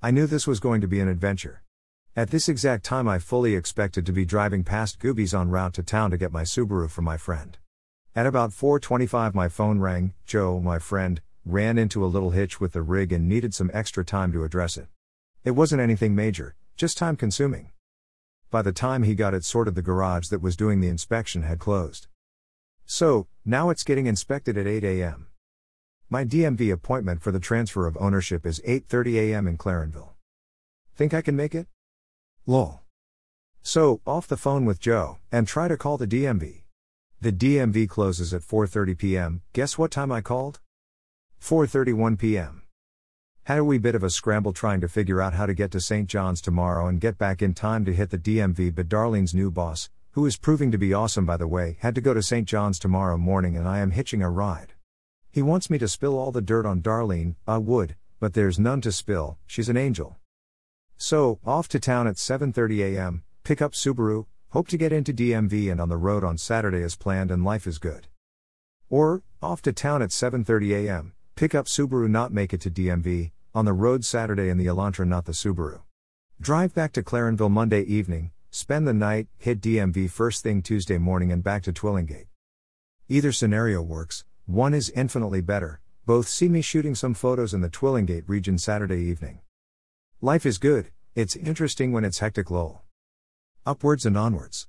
I knew this was going to be an adventure. At this exact time, I fully expected to be driving past Goobies en route to town to get my Subaru from my friend. At about 4:25 my phone rang. Joe, my friend, ran into a little hitch with the rig and needed some extra time to address it. It wasn't anything major, just time consuming. By the time he got it sorted, the garage that was doing the inspection had closed. So, now it's getting inspected at 8 a.m. My DMV appointment for the transfer of ownership is 8:30 a.m. in Clarenville. Think I can make it? Lol. So, off the phone with Joe and try to call the DMV. The DMV closes at 4:30 p.m. Guess what time I called? 4:31 p.m. Had a wee bit of a scramble trying to figure out how to get to St. John's tomorrow and get back in time to hit the DMV, but Darlene's new boss, who is proving to be awesome by the way, had to go to St. John's tomorrow morning and I am hitching a ride. He wants me to spill all the dirt on Darlene, I would, but there's none to spill, she's an angel. So, off to town at 7:30 a.m., pick up Subaru, hope to get into DMV and on the road on Saturday as planned and life is good. Or, off to town at 7:30 a.m., pick up Subaru not make it to DMV, on the road Saturday in the Elantra not the Subaru. Drive back to Clarenville Monday evening, spend the night, hit DMV first thing Tuesday morning and back to Twillingate. Either scenario works, one is infinitely better, both see me shooting some photos in the Twillingate region Saturday evening. Life is good, it's interesting when it's hectic lol. Upwards and onwards.